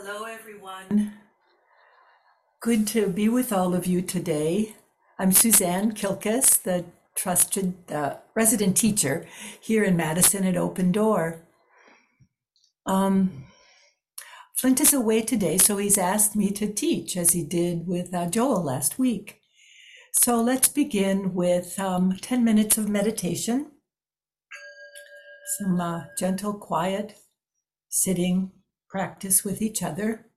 Hello, everyone. Good to be with all of you today. I'm Suzanne Kilkus, the trusted uh, resident teacher here in Madison at Open Door. Um, Flint is away today, so he's asked me to teach as he did with uh, Joel last week. So let's begin with um, 10 minutes of meditation, some uh, gentle, quiet sitting practice with each other.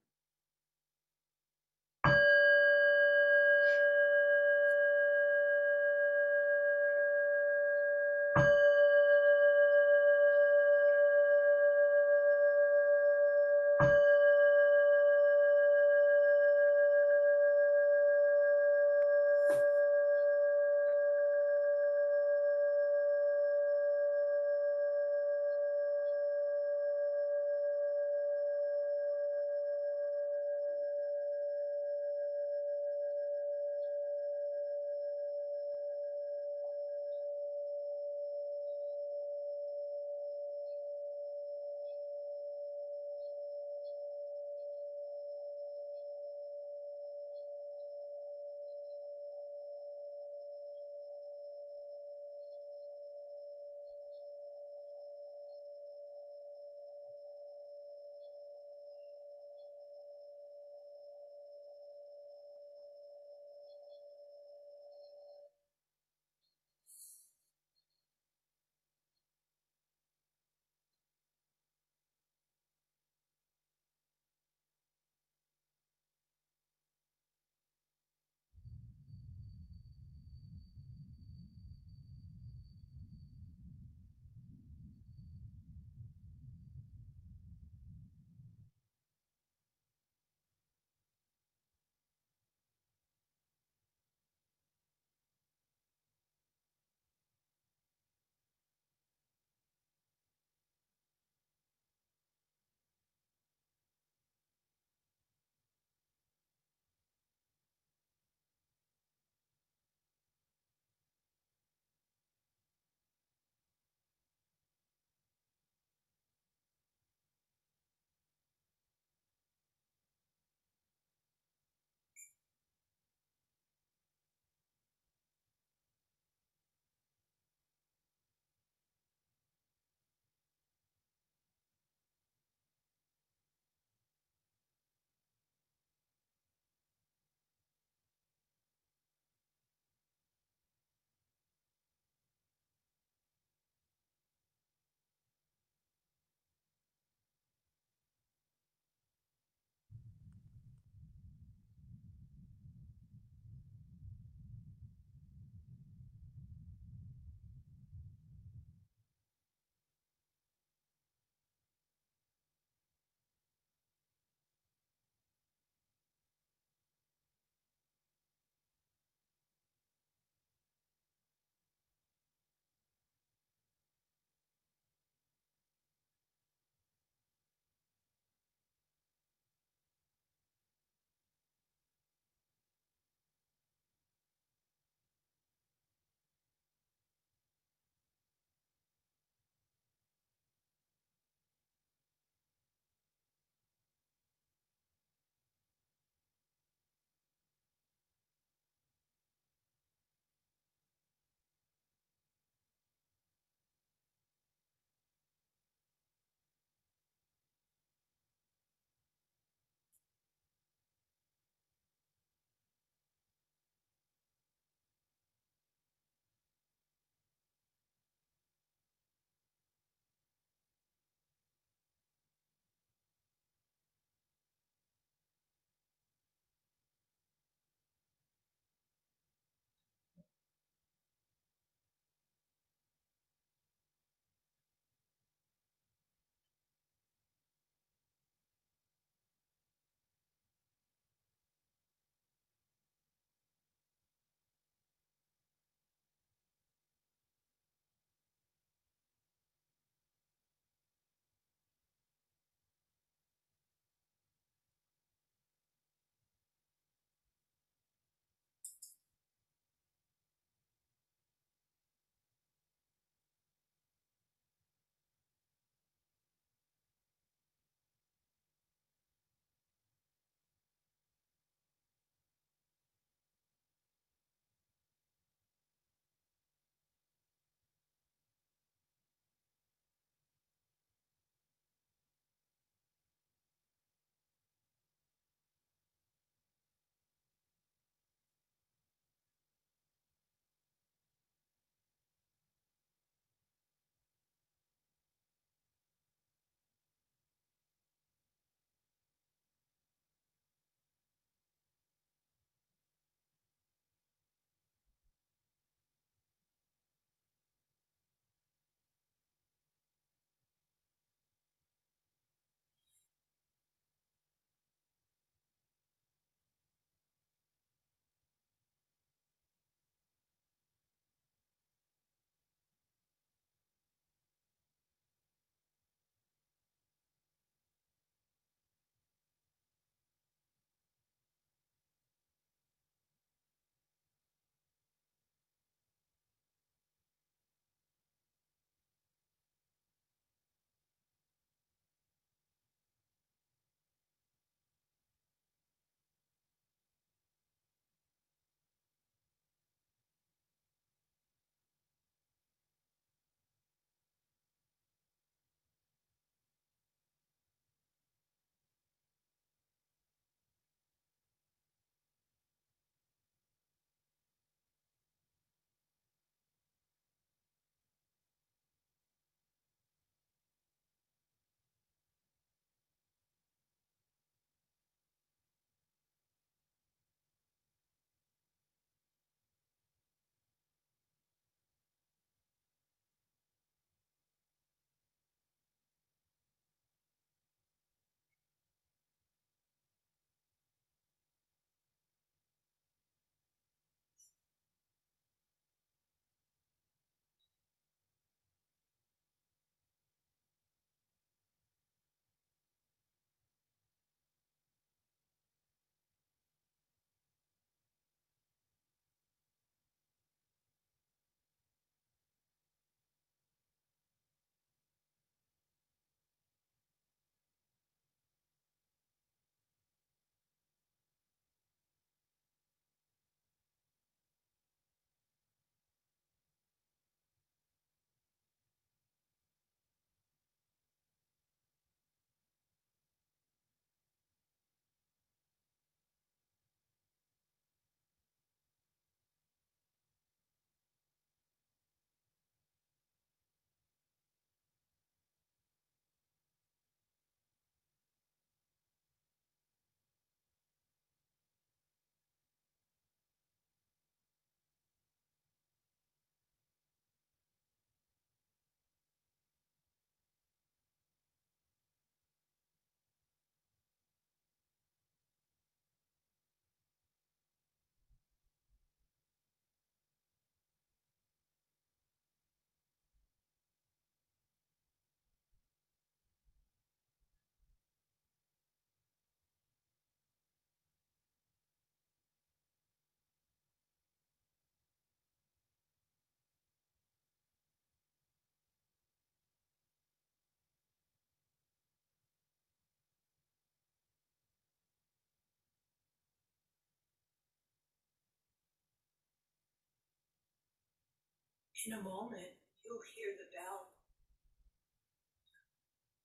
In a moment, you'll hear the bell.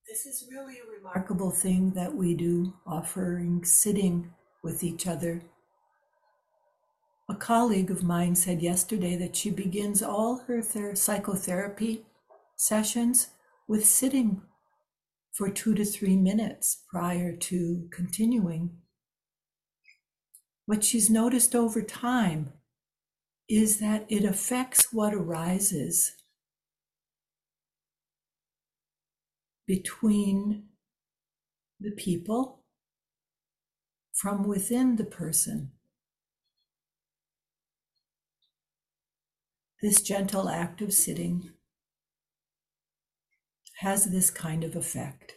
This is really a remarkable thing that we do, offering sitting with each other. A colleague of mine said yesterday that she begins all her ther- psychotherapy sessions with sitting for two to three minutes prior to continuing. What she's noticed over time is that it affects what arises between the people from within the person. This gentle act of sitting has this kind of effect.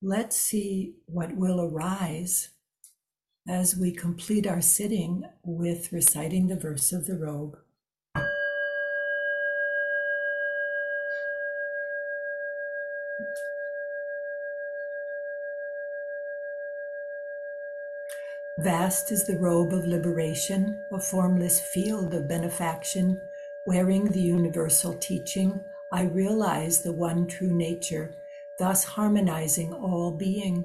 Let's see what will arise as we complete our sitting with reciting the verse of the robe. Vast is the robe of liberation, a formless field of benefaction. Wearing the universal teaching, I realize the one true nature, thus harmonizing all being.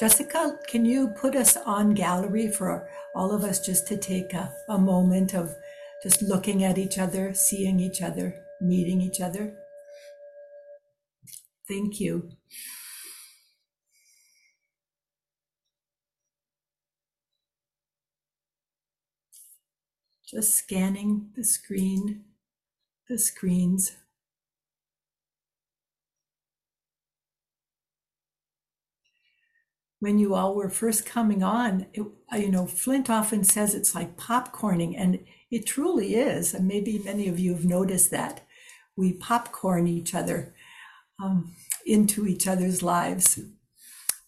Jessica, can you put us on gallery for all of us just to take a, a moment of just looking at each other, seeing each other, meeting each other? Thank you. Just scanning the screen, the screens. When you all were first coming on, it, you know, Flint often says it's like popcorning, and it truly is. And maybe many of you have noticed that we popcorn each other um, into each other's lives.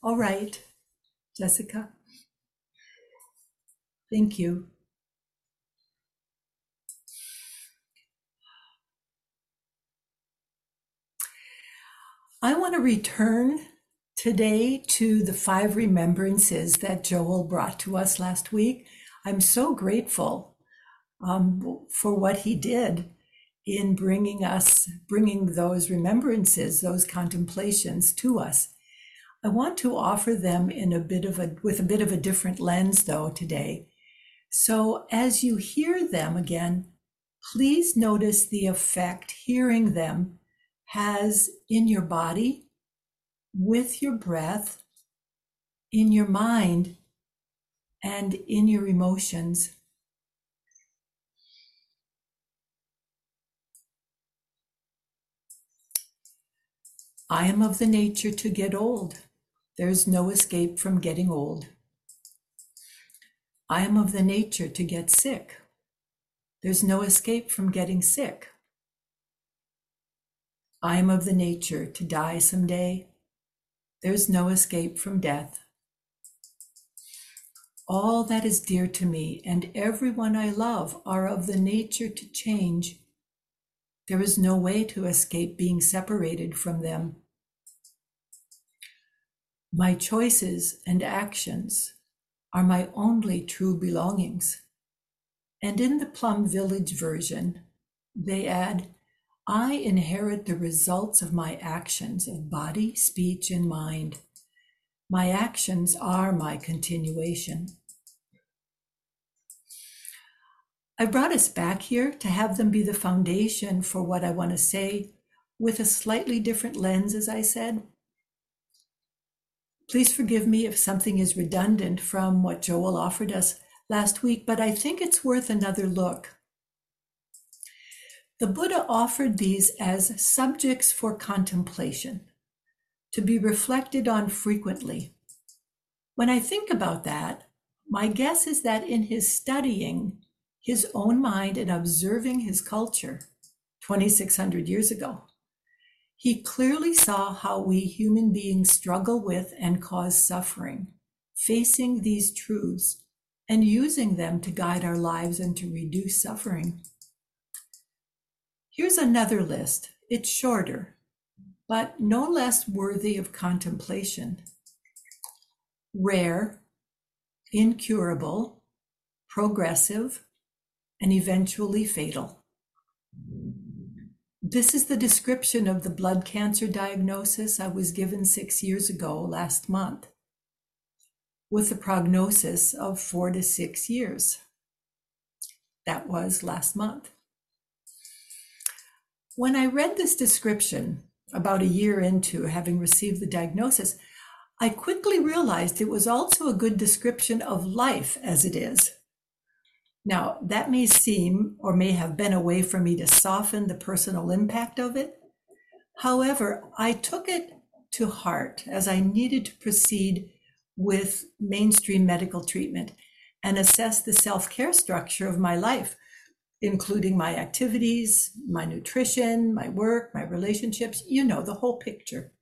All right, Jessica. Thank you. I want to return today to the five remembrances that Joel brought to us last week. I'm so grateful um, for what he did in bringing us, bringing those remembrances, those contemplations to us. I want to offer them in a bit of a, with a bit of a different lens though today. So as you hear them again, please notice the effect hearing them has in your body with your breath, in your mind, and in your emotions. I am of the nature to get old. There's no escape from getting old. I am of the nature to get sick. There's no escape from getting sick. I am of the nature to die someday. There's no escape from death. All that is dear to me and everyone I love are of the nature to change. There is no way to escape being separated from them. My choices and actions are my only true belongings. And in the Plum Village version, they add, I inherit the results of my actions of body, speech, and mind. My actions are my continuation. I brought us back here to have them be the foundation for what I want to say with a slightly different lens, as I said. Please forgive me if something is redundant from what Joel offered us last week, but I think it's worth another look. The Buddha offered these as subjects for contemplation, to be reflected on frequently. When I think about that, my guess is that in his studying his own mind and observing his culture 2,600 years ago, he clearly saw how we human beings struggle with and cause suffering, facing these truths and using them to guide our lives and to reduce suffering. Here's another list. It's shorter, but no less worthy of contemplation. Rare, incurable, progressive, and eventually fatal. This is the description of the blood cancer diagnosis I was given six years ago last month, with a prognosis of four to six years. That was last month. When I read this description about a year into having received the diagnosis, I quickly realized it was also a good description of life as it is. Now, that may seem or may have been a way for me to soften the personal impact of it. However, I took it to heart as I needed to proceed with mainstream medical treatment and assess the self care structure of my life, including my activities, my nutrition, my work, my relationships, you know, the whole picture.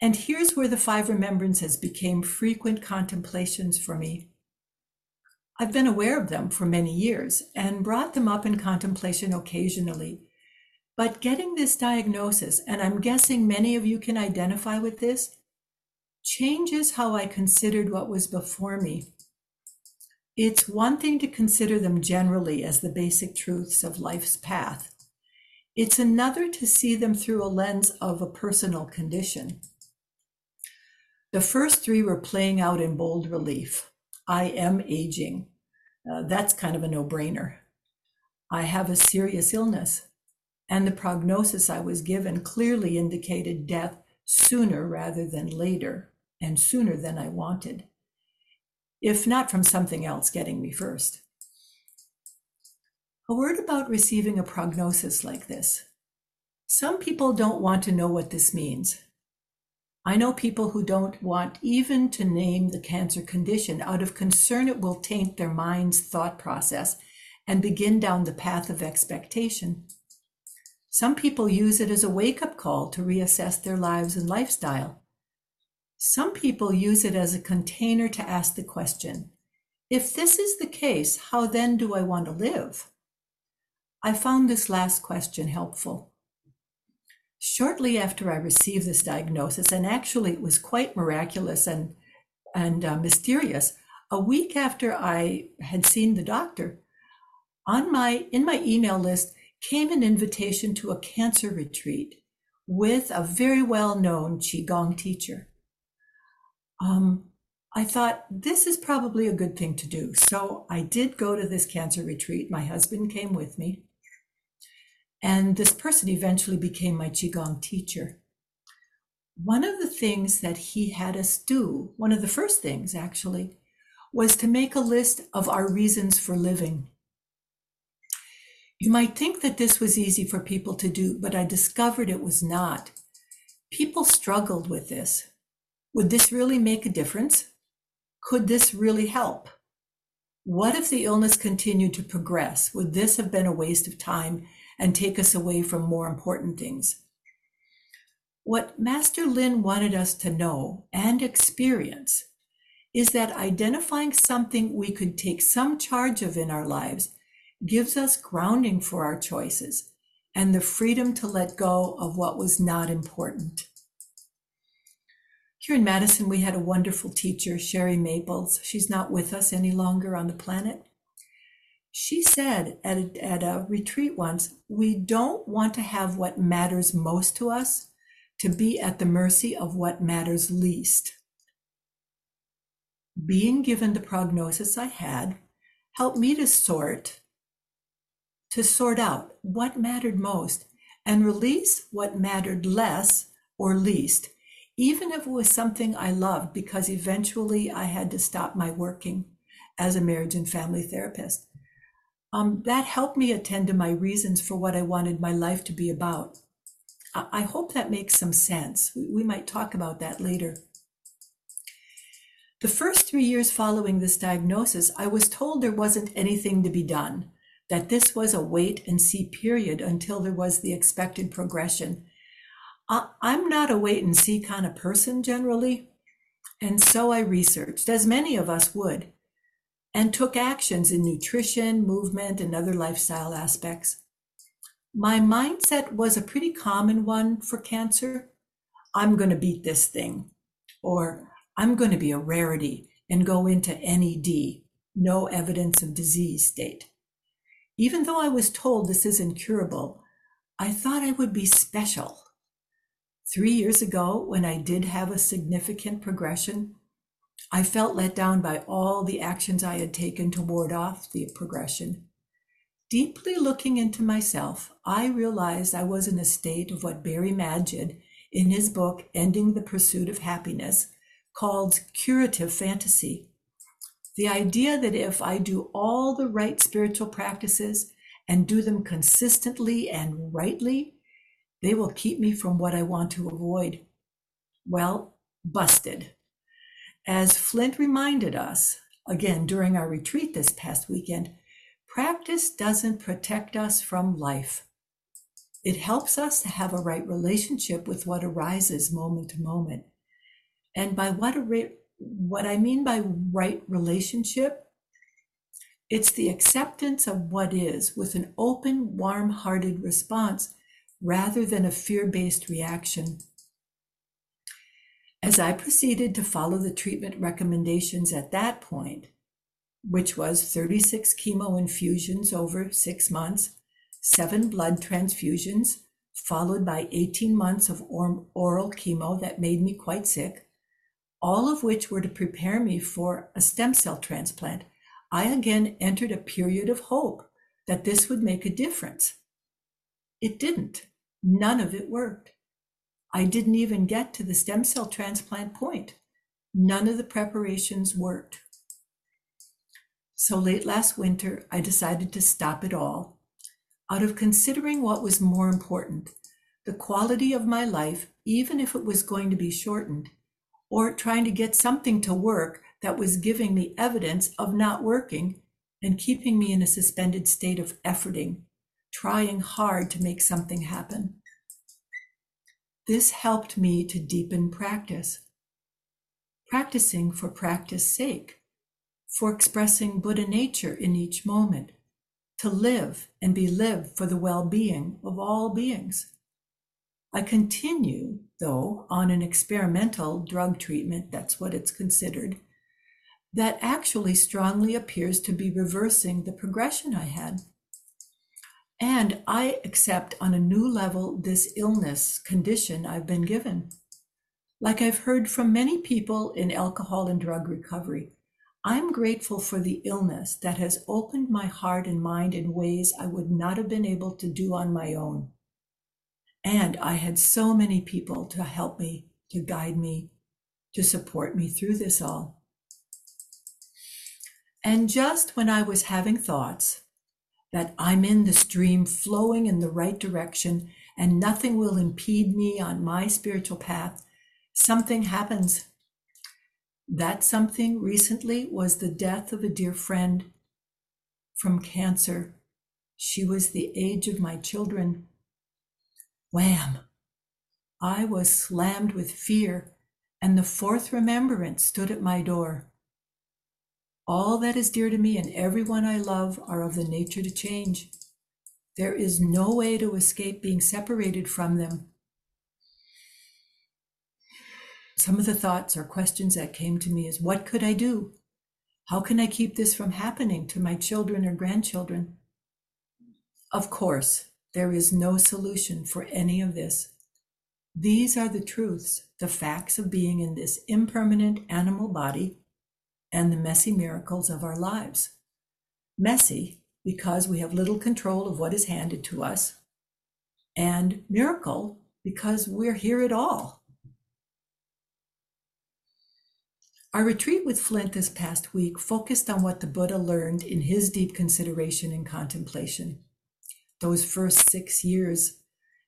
And here's where the five remembrances became frequent contemplations for me. I've been aware of them for many years and brought them up in contemplation occasionally. But getting this diagnosis, and I'm guessing many of you can identify with this, changes how I considered what was before me. It's one thing to consider them generally as the basic truths of life's path. It's another to see them through a lens of a personal condition. The first three were playing out in bold relief. I am aging. Uh, that's kind of a no brainer. I have a serious illness, and the prognosis I was given clearly indicated death sooner rather than later, and sooner than I wanted, if not from something else getting me first. A word about receiving a prognosis like this. Some people don't want to know what this means. I know people who don't want even to name the cancer condition out of concern it will taint their mind's thought process and begin down the path of expectation. Some people use it as a wake up call to reassess their lives and lifestyle. Some people use it as a container to ask the question if this is the case, how then do I want to live? I found this last question helpful. Shortly after I received this diagnosis, and actually it was quite miraculous and, and uh, mysterious, a week after I had seen the doctor, on my in my email list came an invitation to a cancer retreat with a very well-known qigong teacher. Um, I thought this is probably a good thing to do. So I did go to this cancer retreat. My husband came with me. And this person eventually became my Qigong teacher. One of the things that he had us do, one of the first things actually, was to make a list of our reasons for living. You might think that this was easy for people to do, but I discovered it was not. People struggled with this. Would this really make a difference? Could this really help? What if the illness continued to progress? Would this have been a waste of time and take us away from more important things. What Master Lin wanted us to know and experience is that identifying something we could take some charge of in our lives gives us grounding for our choices and the freedom to let go of what was not important. Here in Madison, we had a wonderful teacher, Sherry Maples. She's not with us any longer on the planet. She said at a, at a retreat once, we don't want to have what matters most to us to be at the mercy of what matters least. Being given the prognosis I had helped me to sort, to sort out what mattered most and release what mattered less or least, even if it was something I loved, because eventually I had to stop my working as a marriage and family therapist um, that helped me attend to my reasons for what I wanted my life to be about. I, I hope that makes some sense. We, we might talk about that later. The first three years following this diagnosis, I was told there wasn't anything to be done, that this was a wait and see period until there was the expected progression. I'm not a wait and see kind of person generally. And so I researched, as many of us would, and took actions in nutrition, movement, and other lifestyle aspects. My mindset was a pretty common one for cancer. I'm going to beat this thing, or I'm going to be a rarity and go into NED, no evidence of disease state. Even though I was told this is incurable, I thought I would be special. Three years ago, when I did have a significant progression, I felt let down by all the actions I had taken to ward off the progression. Deeply looking into myself, I realized I was in a state of what Barry Magid, in his book Ending the Pursuit of Happiness, called curative fantasy. The idea that if I do all the right spiritual practices and do them consistently and rightly, they will keep me from what I want to avoid. Well, busted. As Flint reminded us, again during our retreat this past weekend, Practice doesn't protect us from life. It helps us to have a right relationship with what arises moment to moment. And by what, a, what I mean by right relationship, it's the acceptance of what is with an open, warm hearted response rather than a fear based reaction. As I proceeded to follow the treatment recommendations at that point, which was 36 chemo infusions over six months, seven blood transfusions, followed by 18 months of oral chemo that made me quite sick, all of which were to prepare me for a stem cell transplant. I again entered a period of hope that this would make a difference. It didn't. None of it worked. I didn't even get to the stem cell transplant point. None of the preparations worked. So late last winter, I decided to stop it all out of considering what was more important the quality of my life, even if it was going to be shortened, or trying to get something to work that was giving me evidence of not working and keeping me in a suspended state of efforting, trying hard to make something happen. This helped me to deepen practice, practicing for practice sake for expressing Buddha nature in each moment, to live and be lived for the well being of all beings. I continue, though, on an experimental drug treatment, that's what it's considered, that actually strongly appears to be reversing the progression I had. And I accept on a new level this illness condition I've been given. Like I've heard from many people in alcohol and drug recovery, I'm grateful for the illness that has opened my heart and mind in ways I would not have been able to do on my own. And I had so many people to help me, to guide me, to support me through this all. And just when I was having thoughts that I'm in the stream flowing in the right direction and nothing will impede me on my spiritual path, something happens that something recently was the death of a dear friend from cancer. She was the age of my children. Wham! I was slammed with fear, and the fourth remembrance stood at my door. All that is dear to me and everyone I love are of the nature to change. There is no way to escape being separated from them. some of the thoughts or questions that came to me is what could I do? How can I keep this from happening to my children or grandchildren? Of course, there is no solution for any of this. These are the truths, the facts of being in this impermanent animal body and the messy miracles of our lives. Messy because we have little control of what is handed to us, and miracle because we're here at all Our retreat with Flint this past week focused on what the Buddha learned in his deep consideration and contemplation. Those first six years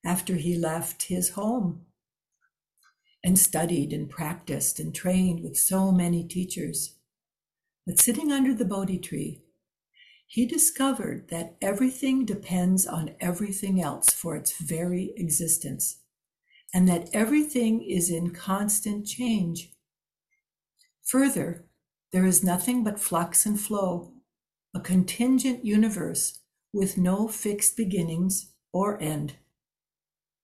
after he left his home. and studied and practiced and trained with so many teachers. But sitting under the Bodhi tree, he discovered that everything depends on everything else for its very existence, and that everything is in constant change. Further, there is nothing but flux and flow, a contingent universe with no fixed beginnings or end.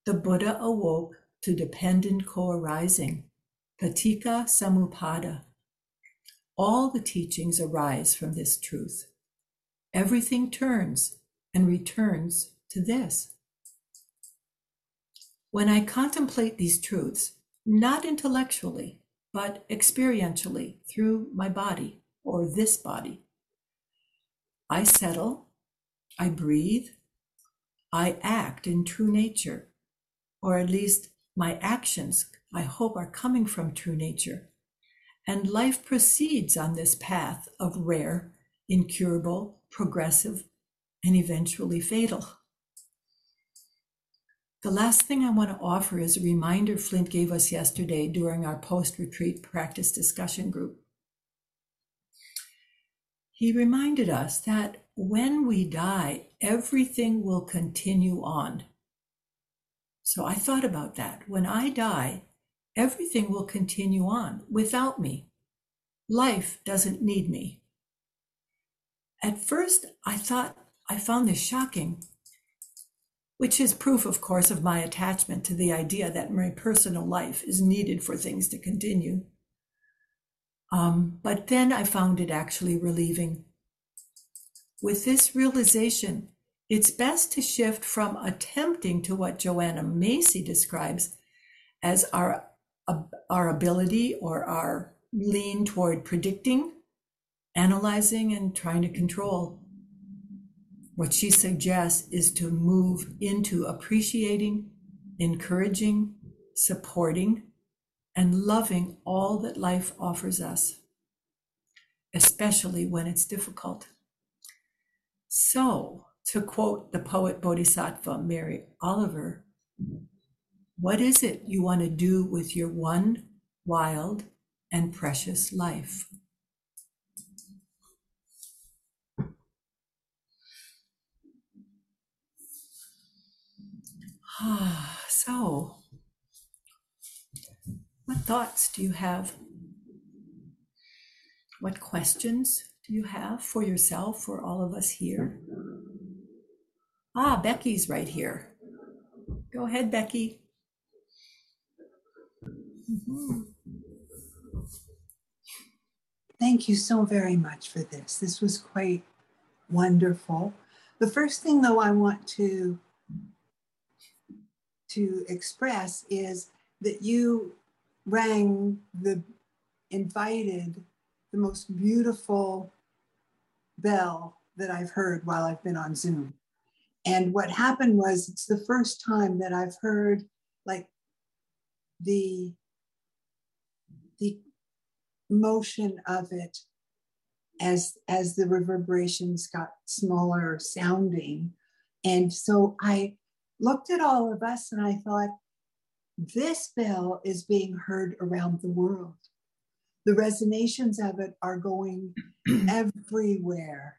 The Buddha awoke to dependent co arising, paticca samuppada. All the teachings arise from this truth. Everything turns and returns to this. When I contemplate these truths, not intellectually, but experientially through my body or this body, I settle, I breathe, I act in true nature, or at least my actions, I hope, are coming from true nature. And life proceeds on this path of rare, incurable, progressive, and eventually fatal. The last thing I want to offer is a reminder Flint gave us yesterday during our post retreat practice discussion group. He reminded us that when we die, everything will continue on. So I thought about that. When I die, everything will continue on without me. Life doesn't need me. At first, I thought I found this shocking, which is proof, of course, of my attachment to the idea that my personal life is needed for things to continue. Um, but then I found it actually relieving. With this realization, it's best to shift from attempting to what Joanna Macy describes as our, our ability or our lean toward predicting analyzing and trying to control. What she suggests is to move into appreciating, encouraging, supporting, and loving all that life offers us, especially when it's difficult. So, to quote the poet Bodhisattva Mary Oliver, what is it you want to do with your one wild and precious life? Ah, so, what thoughts do you have? What questions do you have for yourself, for all of us here? Ah, Becky's right here. Go ahead, Becky. Thank you so very much for this. This was quite wonderful. The first thing, though, I want to to express is that you rang the invited the most beautiful bell that I've heard while I've been on Zoom. And what happened was it's the first time that I've heard like the the motion of it as as the reverberations got smaller sounding. And so I looked at all of us and I thought, this bell is being heard around the world. The resonations of it are going everywhere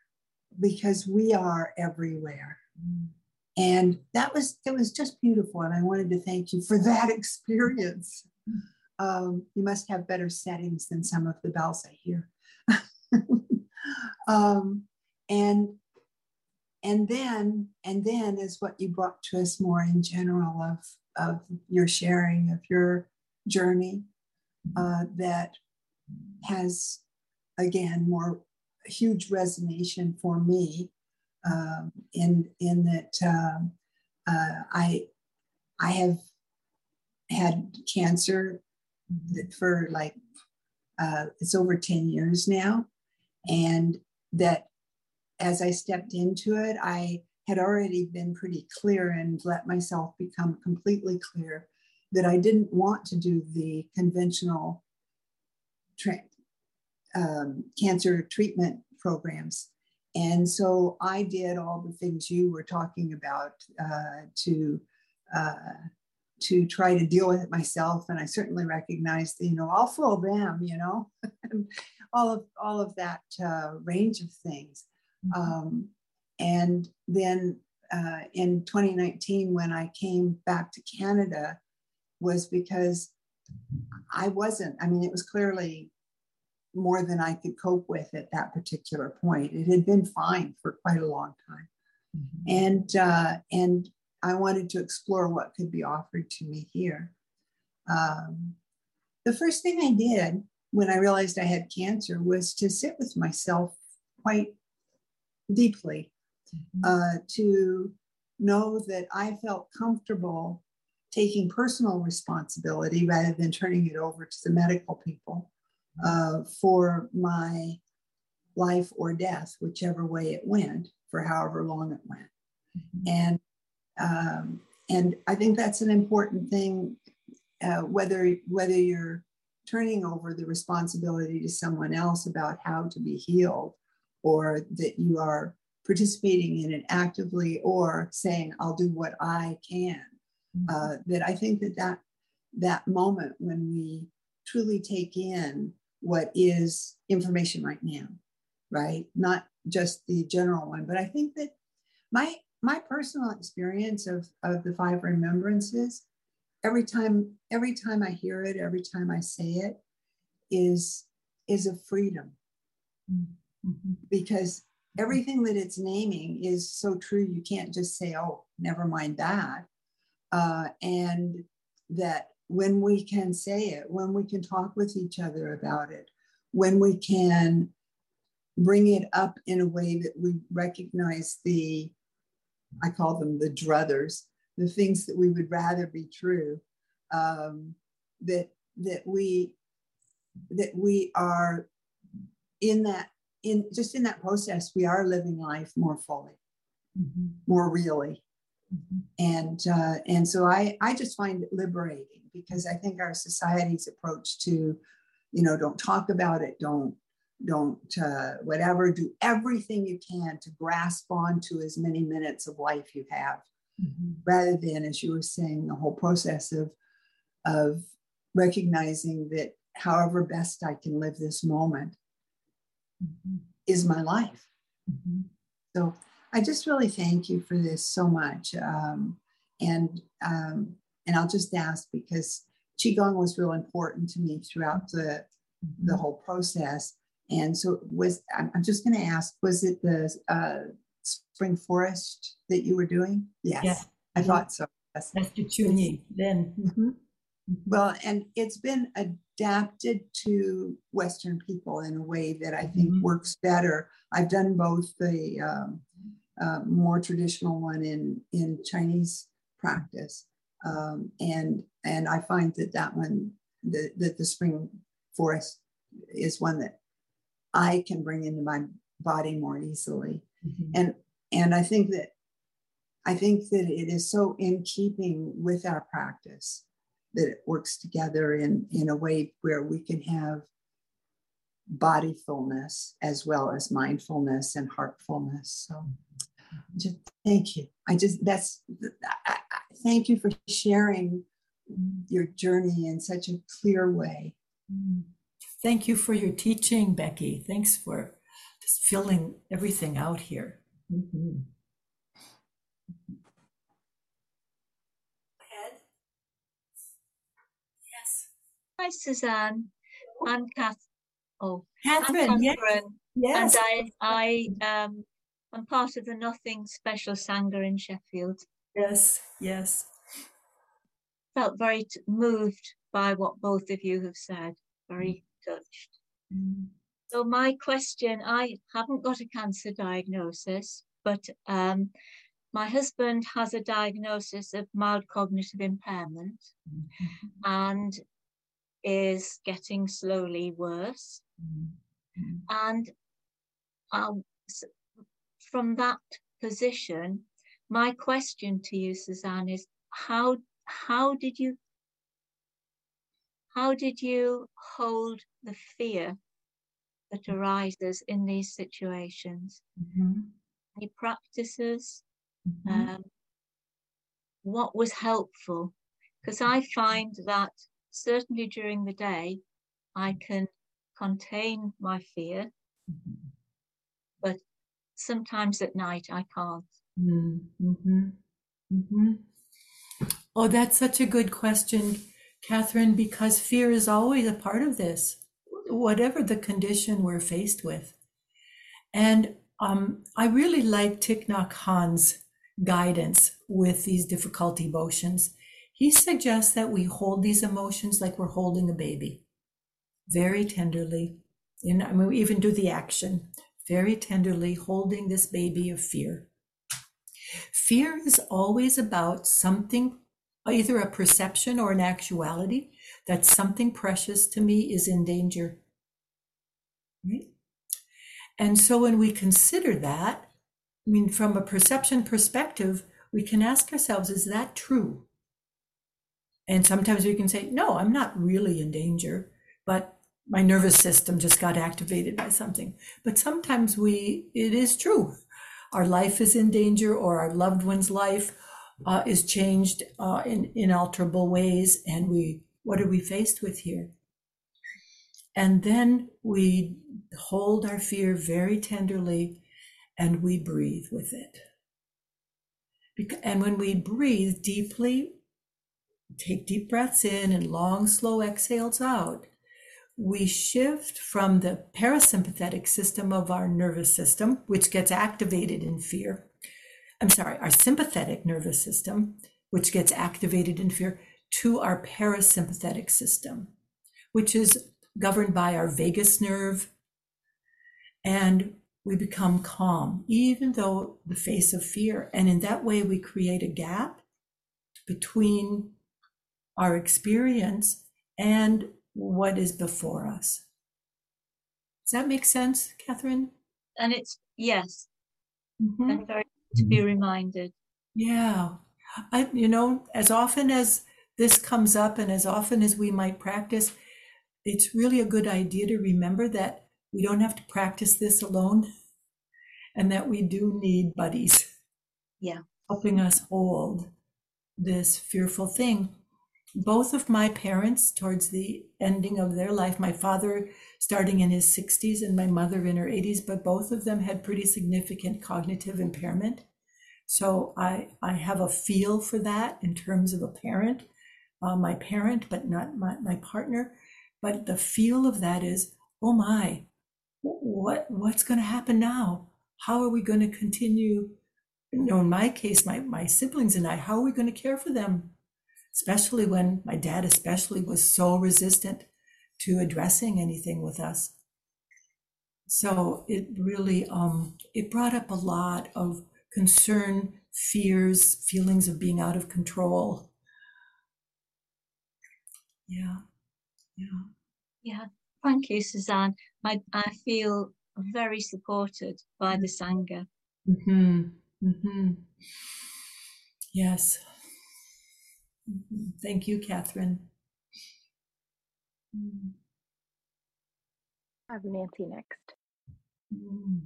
because we are everywhere. And that was it was just beautiful. And I wanted to thank you for that experience. Um, you must have better settings than some of the bells I hear. um, and and then and then is what you brought to us more in general of of your sharing of your journey uh, that has again more huge resonation for me um, in in that um, uh, I I have had cancer for like uh, it's over 10 years now and that as I stepped into it, I had already been pretty clear and let myself become completely clear that I didn't want to do the conventional tra- um, cancer treatment programs. And so I did all the things you were talking about uh, to uh, to try to deal with it myself. And I certainly recognized, you know, I'll fool them, you know, all of all of that uh, range of things. Mm-hmm. Um, and then uh, in 2019, when I came back to Canada, was because I wasn't. I mean, it was clearly more than I could cope with at that particular point. It had been fine for quite a long time, mm-hmm. and uh, and I wanted to explore what could be offered to me here. Um, the first thing I did when I realized I had cancer was to sit with myself quite deeply, mm-hmm. uh, to know that I felt comfortable taking personal responsibility rather than turning it over to the medical people uh, for my life or death, whichever way it went, for however long it went. Mm-hmm. And um, and I think that's an important thing, uh, whether whether you're turning over the responsibility to someone else about how to be healed, or that you are participating in it actively, or saying I'll do what I can. Mm-hmm. Uh, that I think that that that moment when we truly take in what is information right now, right? Not just the general one, but I think that my my personal experience of, of the five remembrances, every time, every time I hear it, every time I say it, is is a freedom. Mm-hmm. Because everything that it's naming is so true, you can't just say, oh, never mind that. Uh, and that when we can say it, when we can talk with each other about it, when we can bring it up in a way that we recognize the I call them the druthers, the things that we would rather be true, um, that that we that we are in that in just in that process we are living life more fully mm-hmm. more really mm-hmm. and uh, and so i i just find it liberating because i think our society's approach to you know don't talk about it don't don't uh, whatever do everything you can to grasp onto as many minutes of life you have mm-hmm. rather than as you were saying the whole process of of recognizing that however best i can live this moment mm-hmm. is my life mm-hmm. so i just really thank you for this so much um, and um, and i'll just ask because qigong was real important to me throughout the the mm-hmm. whole process and so was I'm, just going to ask, was it the uh, spring forest that you were doing? Yes, yeah. I mm-hmm. thought so. Yes. Master Chunyi Lin. Mm-hmm. Well, and it's been adapted to Western people in a way that I think mm-hmm. works better. I've done both the um, uh, more traditional one in in Chinese practice, um, and and I find that that one, the, that the, the spring forest, is one that I can bring into my body more easily. Mm-hmm. And and I think that I think that it is so in keeping with our practice that it works together in, in a way where we can have body fullness as well as mindfulness and heartfulness. So just thank you. I just that's I, I, thank you for sharing your journey in such a clear way. Mm-hmm. Thank you for your teaching, Becky. Thanks for just filling everything out here. Mm-hmm. Yes. Hi, Suzanne. I'm Kath. Oh, Catherine. I'm Catherine. Yes. And I, I um, I'm part of the Nothing Special Sangha in Sheffield. Yes. Yes. Felt very t- moved by what both of you have said. Very touched. Mm. So my question, I haven't got a cancer diagnosis, but um, my husband has a diagnosis of mild cognitive impairment mm-hmm. and is getting slowly worse. Mm-hmm. And um, from that position, my question to you, Suzanne, is how how did you how did you hold the fear that arises in these situations? Mm-hmm. Any practices? Mm-hmm. Um, what was helpful? Because I find that certainly during the day, I can contain my fear, but sometimes at night I can't. Mm-hmm. Mm-hmm. Oh, that's such a good question, Catherine, because fear is always a part of this, whatever the condition we're faced with. And um, I really like Thich Nhat Hanh's guidance with these difficult emotions. He suggests that we hold these emotions like we're holding a baby, very tenderly. And I mean, we even do the action, very tenderly holding this baby of fear. Fear is always about something, either a perception or an actuality, that something precious to me is in danger. Right? And so when we consider that, I mean, from a perception perspective, we can ask ourselves, is that true? And sometimes we can say, no, I'm not really in danger, but my nervous system just got activated by something. But sometimes we, it is true. Our life is in danger or our loved one's life uh, is changed uh, in inalterable ways. And we, what are we faced with here? And then we hold our fear very tenderly and we breathe with it. And when we breathe deeply, take deep breaths in and long, slow exhales out, we shift from the parasympathetic system of our nervous system, which gets activated in fear. I'm sorry, our sympathetic nervous system, which gets activated in fear, to our parasympathetic system, which is governed by our vagus nerve. And we become calm, even though the face of fear. And in that way, we create a gap between our experience and what is before us. Does that make sense, Catherine? And it's yes, mm-hmm. and very to be mm-hmm. reminded. Yeah, I you know as often as this comes up and as often as we might practice, it's really a good idea to remember that we don't have to practice this alone and that we do need buddies. Yeah. Helping us hold this fearful thing. Both of my parents, towards the ending of their life, my father starting in his 60s and my mother in her 80s, but both of them had pretty significant cognitive impairment. So I, I have a feel for that in terms of a parent, uh, my parent, but not my, my partner. But the feel of that is, oh my, what what's going to happen now? How are we going to continue? You know, in my case, my, my siblings and I, how are we going to care for them? Especially when my dad, especially, was so resistant to addressing anything with us. So it really um, it brought up a lot of concern, fears, feelings of being out of control. Yeah. Yeah. Yeah. Thank you, Suzanne. I, I feel very supported by the Sangha. Mm-hmm. Mm-hmm. Yes. Mm-hmm. Thank you, Catherine. I have Nancy next. Mm.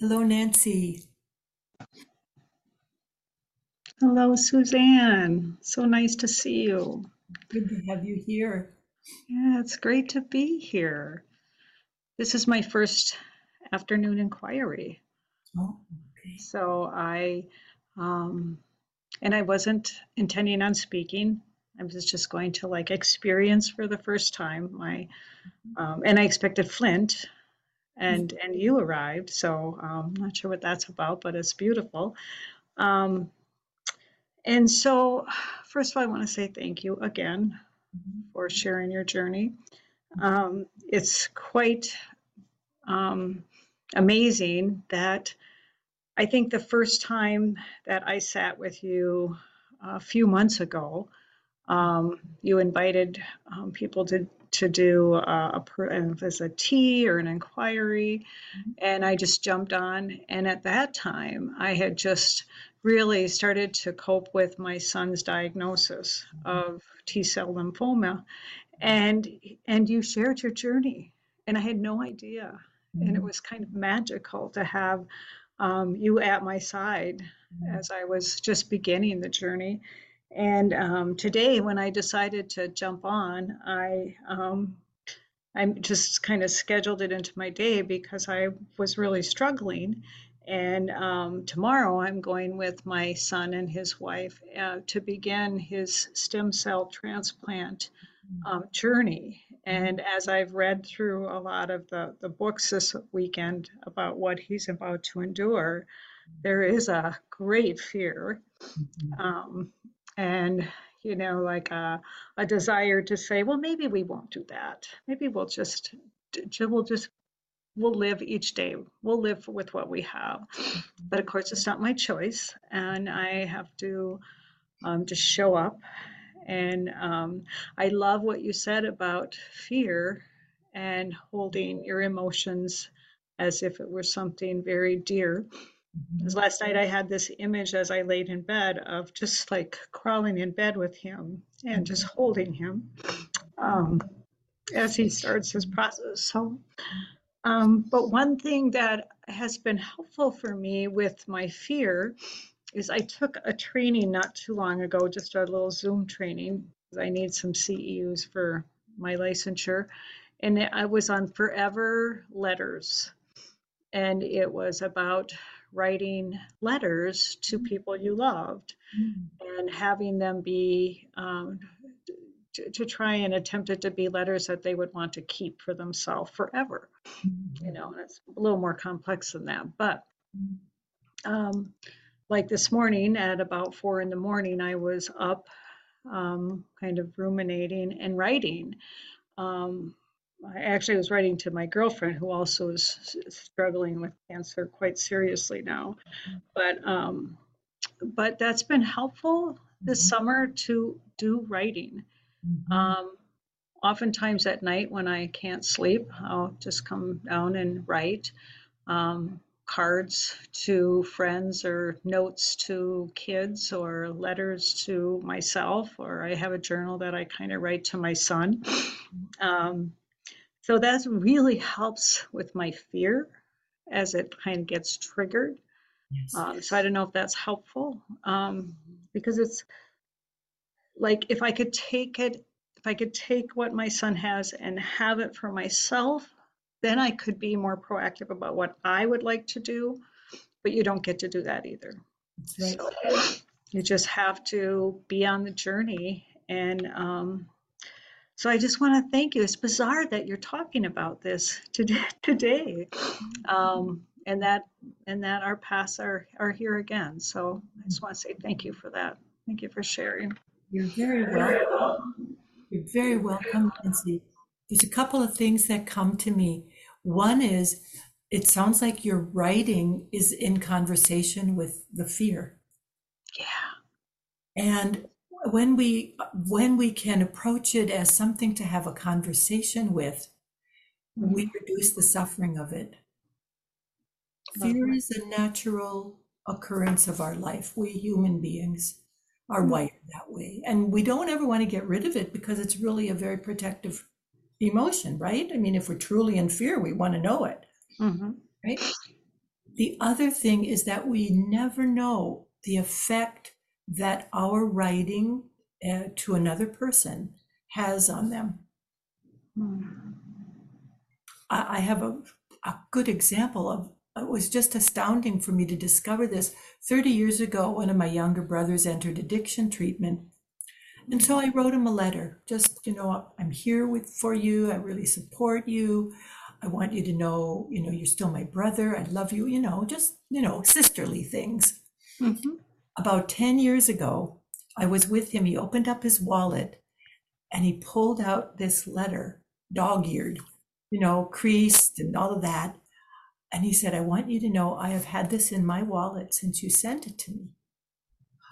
Hello, Nancy. Hello, Suzanne. So nice to see you. Good to have you here. Yeah, it's great to be here. This is my first afternoon inquiry. Oh, okay. So I, um, and I wasn't intending on speaking. I was just going to like experience for the first time my, um, and I expected Flint, and and you arrived. So um, I'm not sure what that's about, but it's beautiful. Um, and so, first of all, I want to say thank you again for sharing your journey. Um, it's quite um, amazing that I think the first time that I sat with you a few months ago, um, you invited um, people to to do a, a, as a tea or an inquiry, and I just jumped on. And at that time, I had just really started to cope with my son's diagnosis of T cell lymphoma. And and you shared your journey, and I had no idea. And it mm-hmm. was kind of magical to have um, you at my side as I was just beginning the journey. And um, today, when I decided to jump on, I um, I just kind of scheduled it into my day because I was really struggling. And um, tomorrow, I'm going with my son and his wife uh, to begin his stem cell transplant um, journey. And as I've read through a lot of the, the books this weekend about what he's about to endure, there is a great fear. Um, and you know, like a, a desire to say, well, maybe we won't do that. Maybe we'll just, we'll just, we'll live each day. We'll live with what we have. But of course, it's not my choice. And I have to um, just show up. And um, I love what you said about fear and holding your emotions as if it were something very dear. Because last night I had this image as I laid in bed of just like crawling in bed with him and just holding him um, as he starts his process. So, um, but one thing that has been helpful for me with my fear is I took a training not too long ago, just a little Zoom training. I need some CEUs for my licensure, and I was on forever letters, and it was about writing letters to Mm. people you loved and having them be um, to, to try and attempt it to be letters that they would want to keep for themselves forever. You know and it's a little more complex than that but um, like this morning at about four in the morning i was up um, kind of ruminating and writing um, I actually was writing to my girlfriend who also is struggling with cancer quite seriously now. But um, but that's been helpful this summer to do writing. Um, oftentimes at night when I can't sleep, I'll just come down and write um, cards to friends or notes to kids or letters to myself, or I have a journal that I kind of write to my son. Um, so that really helps with my fear as it kind of gets triggered. Yes. Um, so I don't know if that's helpful um, because it's like if I could take it, if I could take what my son has and have it for myself, then I could be more proactive about what I would like to do. But you don't get to do that either. Right. So you just have to be on the journey. And um, so I just want to thank you. It's bizarre that you're talking about this today, today. Um, and that and that our paths are are here again. So I just want to say thank you for that. Thank you for sharing. You're very welcome. You're very welcome, Lindsay. There's a couple of things that come to me. One is it sounds like your writing is in conversation with the fear. Yeah. And when we when we can approach it as something to have a conversation with, we mm-hmm. reduce the suffering of it. Fear is a natural occurrence of our life. We human beings are mm-hmm. wired that way. And we don't ever want to get rid of it because it's really a very protective emotion, right? I mean, if we're truly in fear, we want to know it, Mhm. right? The other thing is that we never know the effect that our writing uh, to another person has on them. Mm. I, I have a, a good example of it was just astounding for me to discover this 30 years ago one of my younger brothers entered addiction treatment and so i wrote him a letter just you know i'm here with for you i really support you i want you to know you know you're still my brother i love you you know just you know sisterly things Mhm. about 10 years ago i was with him he opened up his wallet and he pulled out this letter dog-eared you know creased and all of that and he said i want you to know i have had this in my wallet since you sent it to me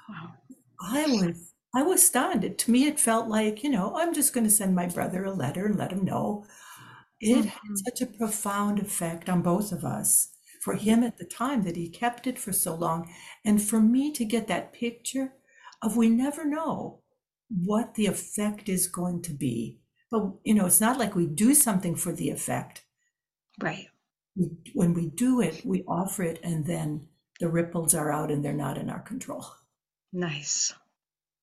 Wow. i was i was stunned it, to me it felt like you know i'm just going to send my brother a letter and let him know it had Mhm. such a profound effect on both of us for him at the time that he kept it for so long and for me to get that picture of we never know what the effect is going to be but you know it's not like we do something for the effect Right. we, when we do it, we offer it and then the ripples are out and they're not in our control. Nice.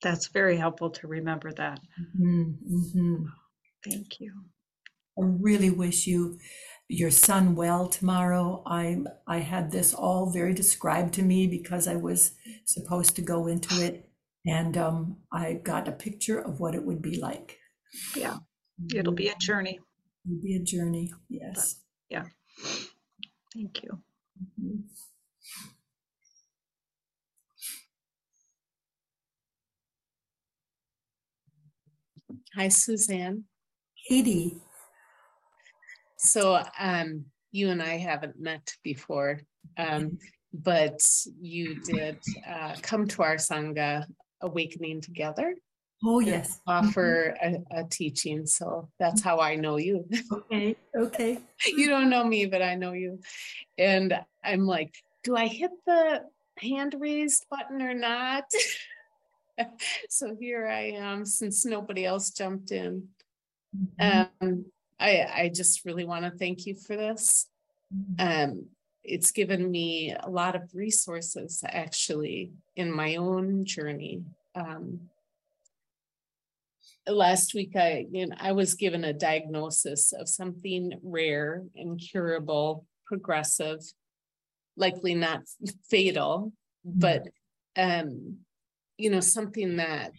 That's very helpful to remember that. Mm-hmm. Thank you. I really wish you your son well tomorrow. I I had this all very described to me because I was supposed to go into it, and um, I got a picture of what it would be like. Yeah, it'll be a journey. It'll be a journey. Yes. Yeah. Thank you. Mhm. Hi, Suzanne. Katie. So um, you and I haven't met before, um, but you did uh, come to our Sangha Awakening Together, Oh yes. offer a, a teaching. So that's how I know you. Okay. Okay. you don't know me, but I know you. And I'm like, do I hit the hand raised button or not? so here I am, since nobody else jumped in. Mhm. Um, I, I just really want to thank you for this. Um, it's given me a lot of resources actually in my own journey. Um, last week, I you know, I was given a diagnosis of something rare, incurable, progressive, likely not fatal, but um, you know something that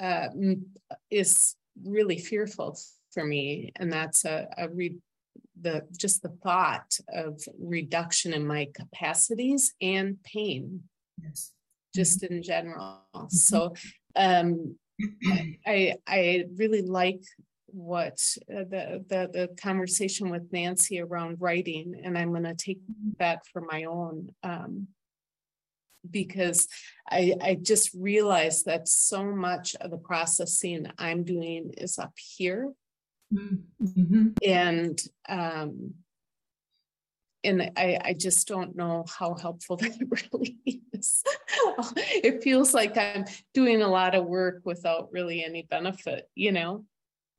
uh, is really fearful for me, and that's a, a re- the just the thought of reduction in my capacities and pain, Yes. just in general. So um, I I really like what uh, the the the conversation with Nancy around writing, and I'm going to take that for my own. Um, because I, I just realized that so much of the processing I'm doing is up here Mm-hmm. and um and I, I just don't know how helpful that really is. it feels like I'm doing a lot of work without really any benefit, you know?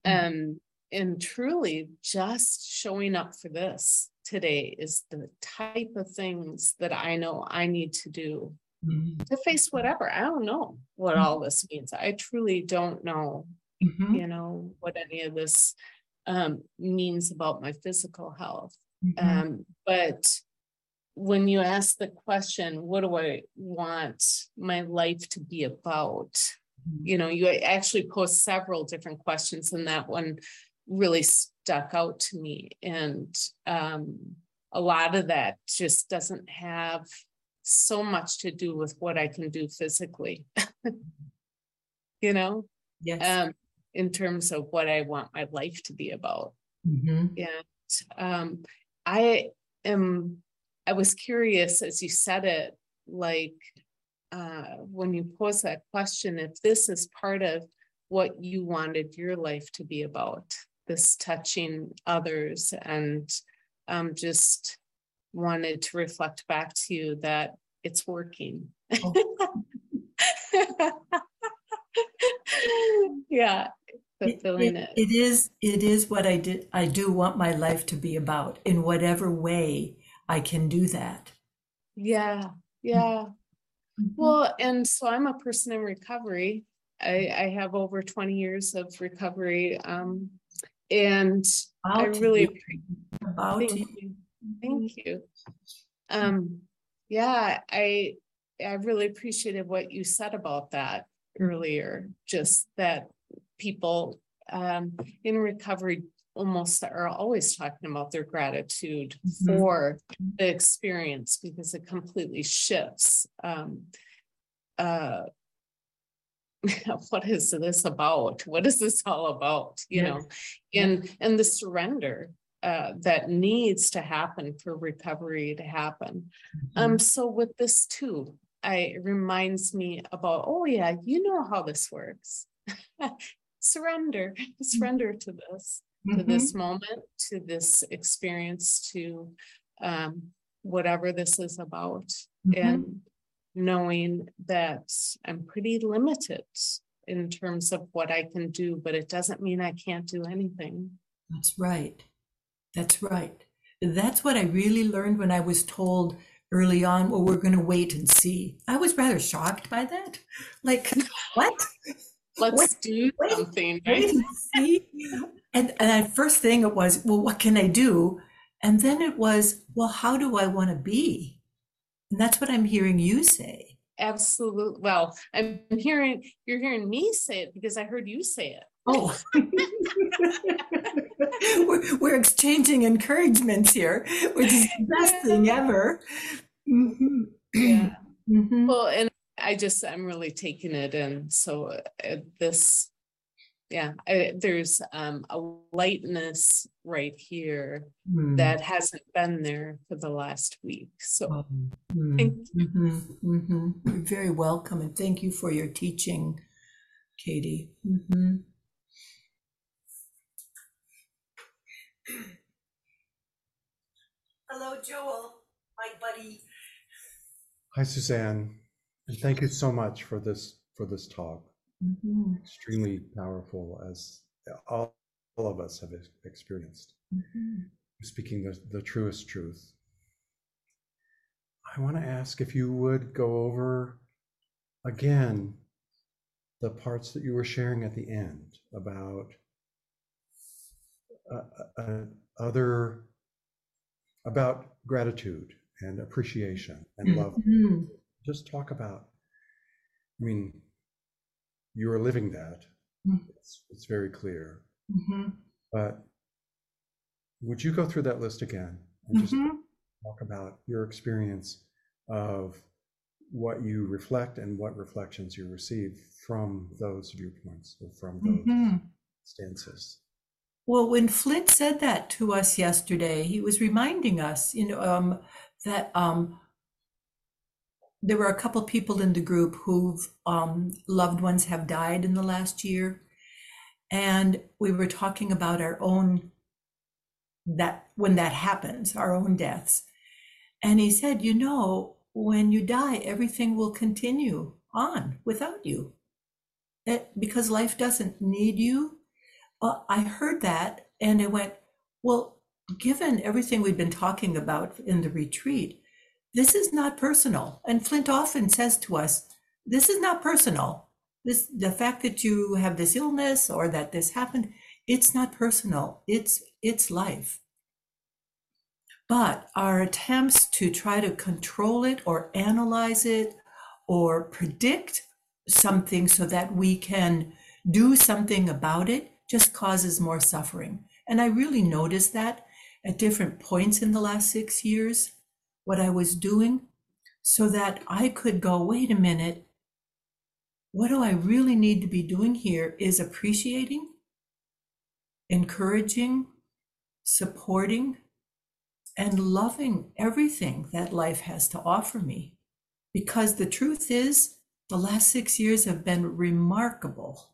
Um, and truly just showing up for this today is the type of things that I know I need to do Mm-hmm. to face whatever. I don't know what all this means. I truly don't know Mm-hmm. you know what any of this um, means about my physical health Mm-hmm. um, but when you ask the question what do i want my life to be about you know you actually posed several different questions and that one really stuck out to me and um, a lot of that just doesn't have so much to do with what i can do physically you know Yes. um, in terms of what I want my life to be about. Mhm. And um, I am, I was curious as you said it, like uh, when you pose that question, if this is part of what you wanted your life to be about, this touching others, and um, just wanted to reflect back to you that it's working. yeah, fulfilling it- it. It is, it is what I did, I do want my life to be about in whatever way I can do that. Yeah, yeah. Well, and so I'm a person in recovery. I, I have over 20 years of recovery. Um, and I really you, About thank you. you. Thank you. Um, yeah, I I really appreciated what you said about that earlier. Just that people um, in recovery almost are always talking about their gratitude Mhm. for the experience because it completely shifts. Um, uh, what is this about? What is this all about? You Yes. know, and and the surrender uh, that needs to happen for recovery to happen. Um, so with this too, I it reminds me about, oh yeah, you know how this works. surrender, surrender to this, to Mhm. this moment, to this experience, to um, whatever this is about, Mhm. and knowing that I'm pretty limited in terms of what I can do, but it doesn't mean I can't do anything. That's right. That's right. that's what I really learned when I was told early on, well, we're going to wait and see. I was rather shocked by that. Like, what? Let's Wait, do wait, something, Wait right? and see. And, and the first thing it was, well, what can I do? And then it was, well, how do I want to be? And that's what I'm hearing you say. Absolutely. Well, I'm hearing, you're hearing me say it because I heard you say it. Oh. we're, we're exchanging encouragements here, which is the best thing ever. Mhm. Yeah. Mhm. Well, and I just, I'm really taking it in. So uh, this, yeah, I, there's um, a lightness right here Mm. that hasn't been there for the last week. So mm, thank mhm, mhm. You're very welcome, and thank you for your teaching, Katie. Mhm. Hello, Joel, my buddy. Hi, Suzanne, and thank you so much for this for this talk. Mhm, Extremely powerful, as all, all of us have ex- experienced. mhm. Speaking the, the truest truth. I want to ask if you would go over again the parts that you were sharing at the end about uh, uh, uh, other about gratitude and appreciation and love Mhm. just talk about i mean you are living that Mm. it's, it's very clear Mhm. but would you go through that list again and just Mhm. talk about your experience of what you reflect and what reflections you receive from those viewpoints or from those Mhm. stances Well, when Flint said that to us yesterday, he was reminding us, you know, um, that um, there were a couple people in the group whose um, loved ones have died in the last year, and we were talking about our own that when that happens, our own deaths, and he said, you know, when you die, everything will continue on without you, It- because life doesn't need you. Well, I heard that and I went, well, given everything we've been talking about in the retreat, this is not personal. And Flint often says to us, this is not personal. This the fact that you have this illness or that this happened, it's not personal. It's it's life. But our attempts to try to control it or analyze it or predict something so that we can do something about it just causes more suffering. And I really noticed that at different points in the last six years, what I was doing, so that I could go, wait a minute, what do I really need to be doing here is appreciating, encouraging, supporting, and loving everything that life has to offer me. Because the truth is, the last six years have been remarkable.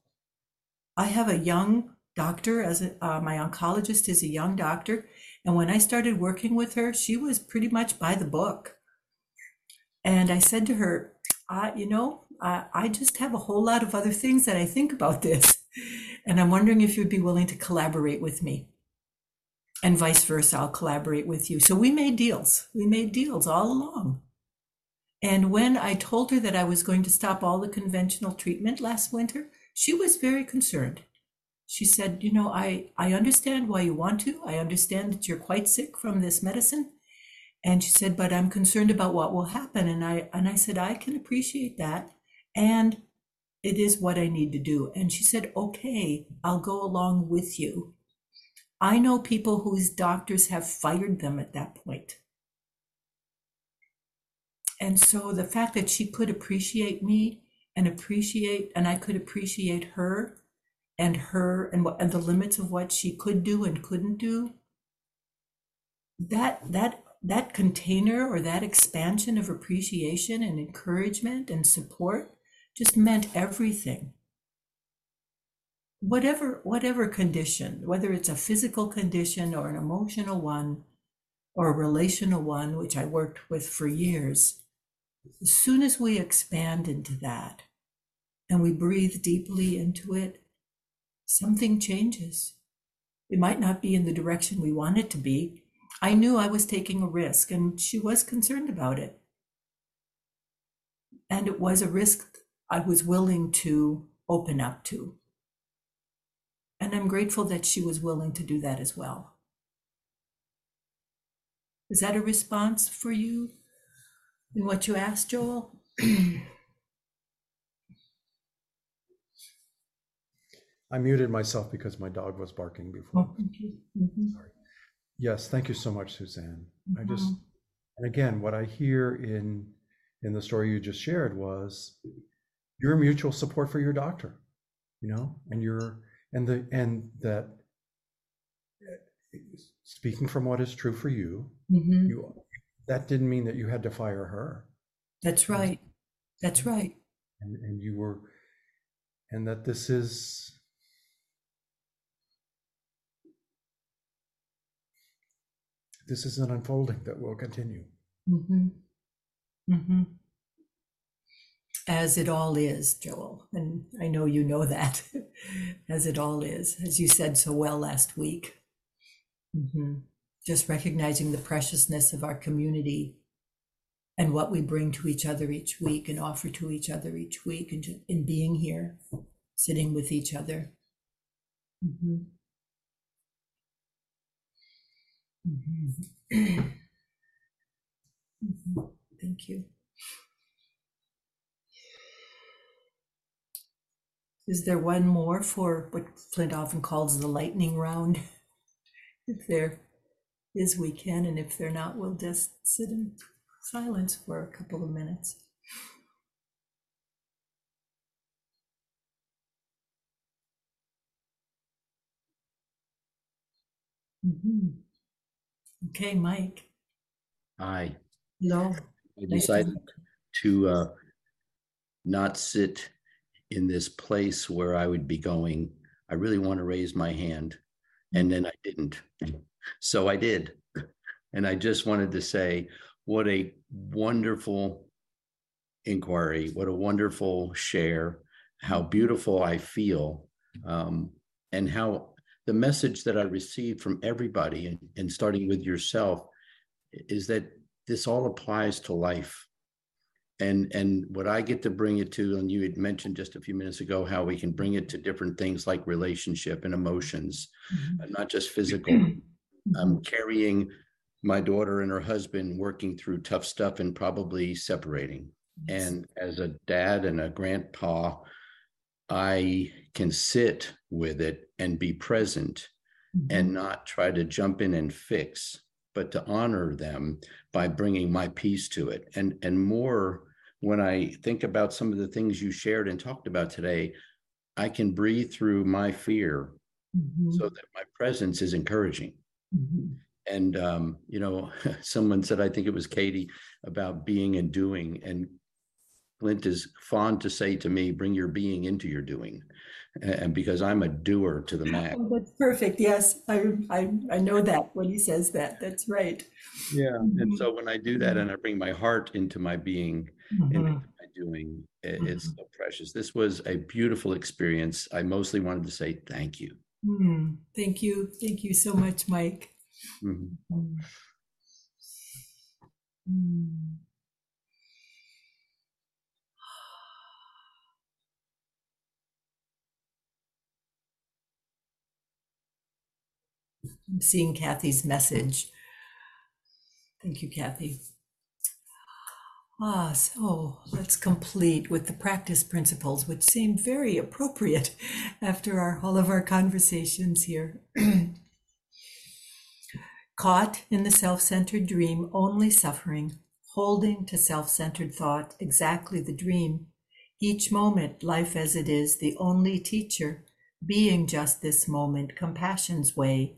I have a young doctor as a, uh, my oncologist is a young doctor, and when I started working with her, she was pretty much by the book. And I said to her, uh, "You know, I, I just have a whole lot of other things that I think about this, and I'm wondering if you'd be willing to collaborate with me." And vice versa, I'll collaborate with you. So we made deals. We made deals all along. And when I told her that I was going to stop all the conventional treatment last winter, she was very concerned. She said, You know, I, I understand why you want to. I understand that you're quite sick from this medicine. And she said, But I'm concerned about what will happen. And I and I said, I can appreciate that. And it is what I need to do. And she said, Okay, I'll go along with you. I know people whose doctors have fired them at that point. And so the fact that she could appreciate me and appreciate, and I could appreciate her and her and what and the limits of what she could do and couldn't do, that that that container or that expansion of appreciation and encouragement and support just meant everything. Whatever whatever condition whether it's a physical condition or an emotional one or a relational one which i worked with for years as soon as we expand into that and we breathe deeply into it something changes it might not be in the direction we want it to be I knew I was taking a risk, and she was concerned about it. And it was a risk I was willing to open up to. And I'm grateful that she was willing to do that as well. Is that a response for you in what you asked, Joel? I muted myself because my dog was barking before. Oh, thank you. Mhm. Yes, thank you so much, Suzanne. I just, and again, what I hear in in the story you just shared was your mutual support for your doctor, you know, and your and the and that speaking from what is true for you, Mhm. you that didn't mean that you had to fire her, That's right. That's right. and and you were, and that this is this is an unfolding that will continue. hmm hmm As it all is, Joel, and I know you know that, as it all is, as you said so well last week. hmm Just recognizing the preciousness of our community and what we bring to each other each week and offer to each other each week, and in being here, sitting with each other. Mhm. Mhm. Mhm. Thank you. Is there one more for what Flint often calls the lightning round? If there is, we can, and if there not, we'll just sit in silence for a couple of minutes. Mhm. Okay, Mike. I, Hello. I decided to uh, not sit in this place where I would be going. I really want to raise my hand. And then I didn't. So I did. And I just wanted to say, what a wonderful inquiry. What a wonderful share. How beautiful I feel. Um, and how the message that I received from everybody, and, and starting with yourself, is that this all applies to life and and what i get to bring it to and you had mentioned just a few minutes ago how we can bring it to different things like relationship and emotions Mhm. uh, not just physical i'm carrying my daughter and her husband working through tough stuff and probably separating Yes. and as a dad and a grandpa i can sit with it and be present Mhm. and not try to jump in and fix but to honor them by bringing my piece to it and and more when i think about some of the things you shared and talked about today i can breathe through my fear Mhm. so that my presence is encouraging Mhm. and um, you know someone said i think it was katie about being and doing and Flint is fond to say to me, bring your being into your doing. And because I'm a doer to the max. Oh, that's perfect. Yes, I, I, I know that when he says that. That's right. Yeah. And so when I do that and I bring my heart into my being and Mhm. into my doing, i- it's so precious. This was a beautiful experience. I mostly wanted to say thank you. Mm, Thank you. Thank you so much, Mike. Mhm. Mm. Mm. I'm seeing Kathy's message. Thank you, Kathy. Ah, so let's complete with the practice principles, which seem very appropriate after our, all of our conversations here. Caught in the self centered dream, only suffering, holding to self centered thought, exactly the dream. Each moment, life as it is, the only teacher, being just this moment, compassion's way.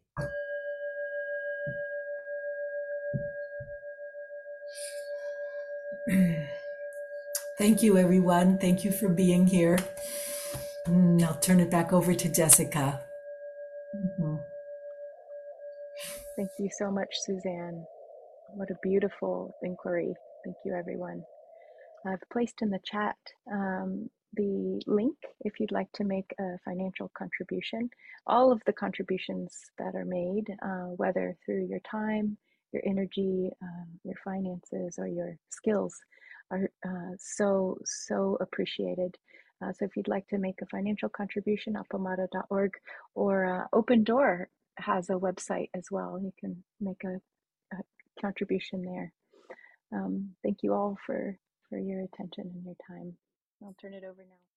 Thank you, everyone. Thank you for being here. Mm, I'll turn it back over to Jessica. Mhm. Thank you so much, Suzanne. What a beautiful inquiry. Thank you, everyone. I've placed in the chat um, the link if you'd like to make a financial contribution. All of the contributions that are made, uh, whether through your time, your energy, um, your finances, or your skills, are uh, so, so appreciated. Uh, so if you'd like to make a financial contribution, appamada.org or uh, Open Door has a website as well. You can make a, a contribution there. Um, thank you all for, for your attention and your time. I'll turn it over now.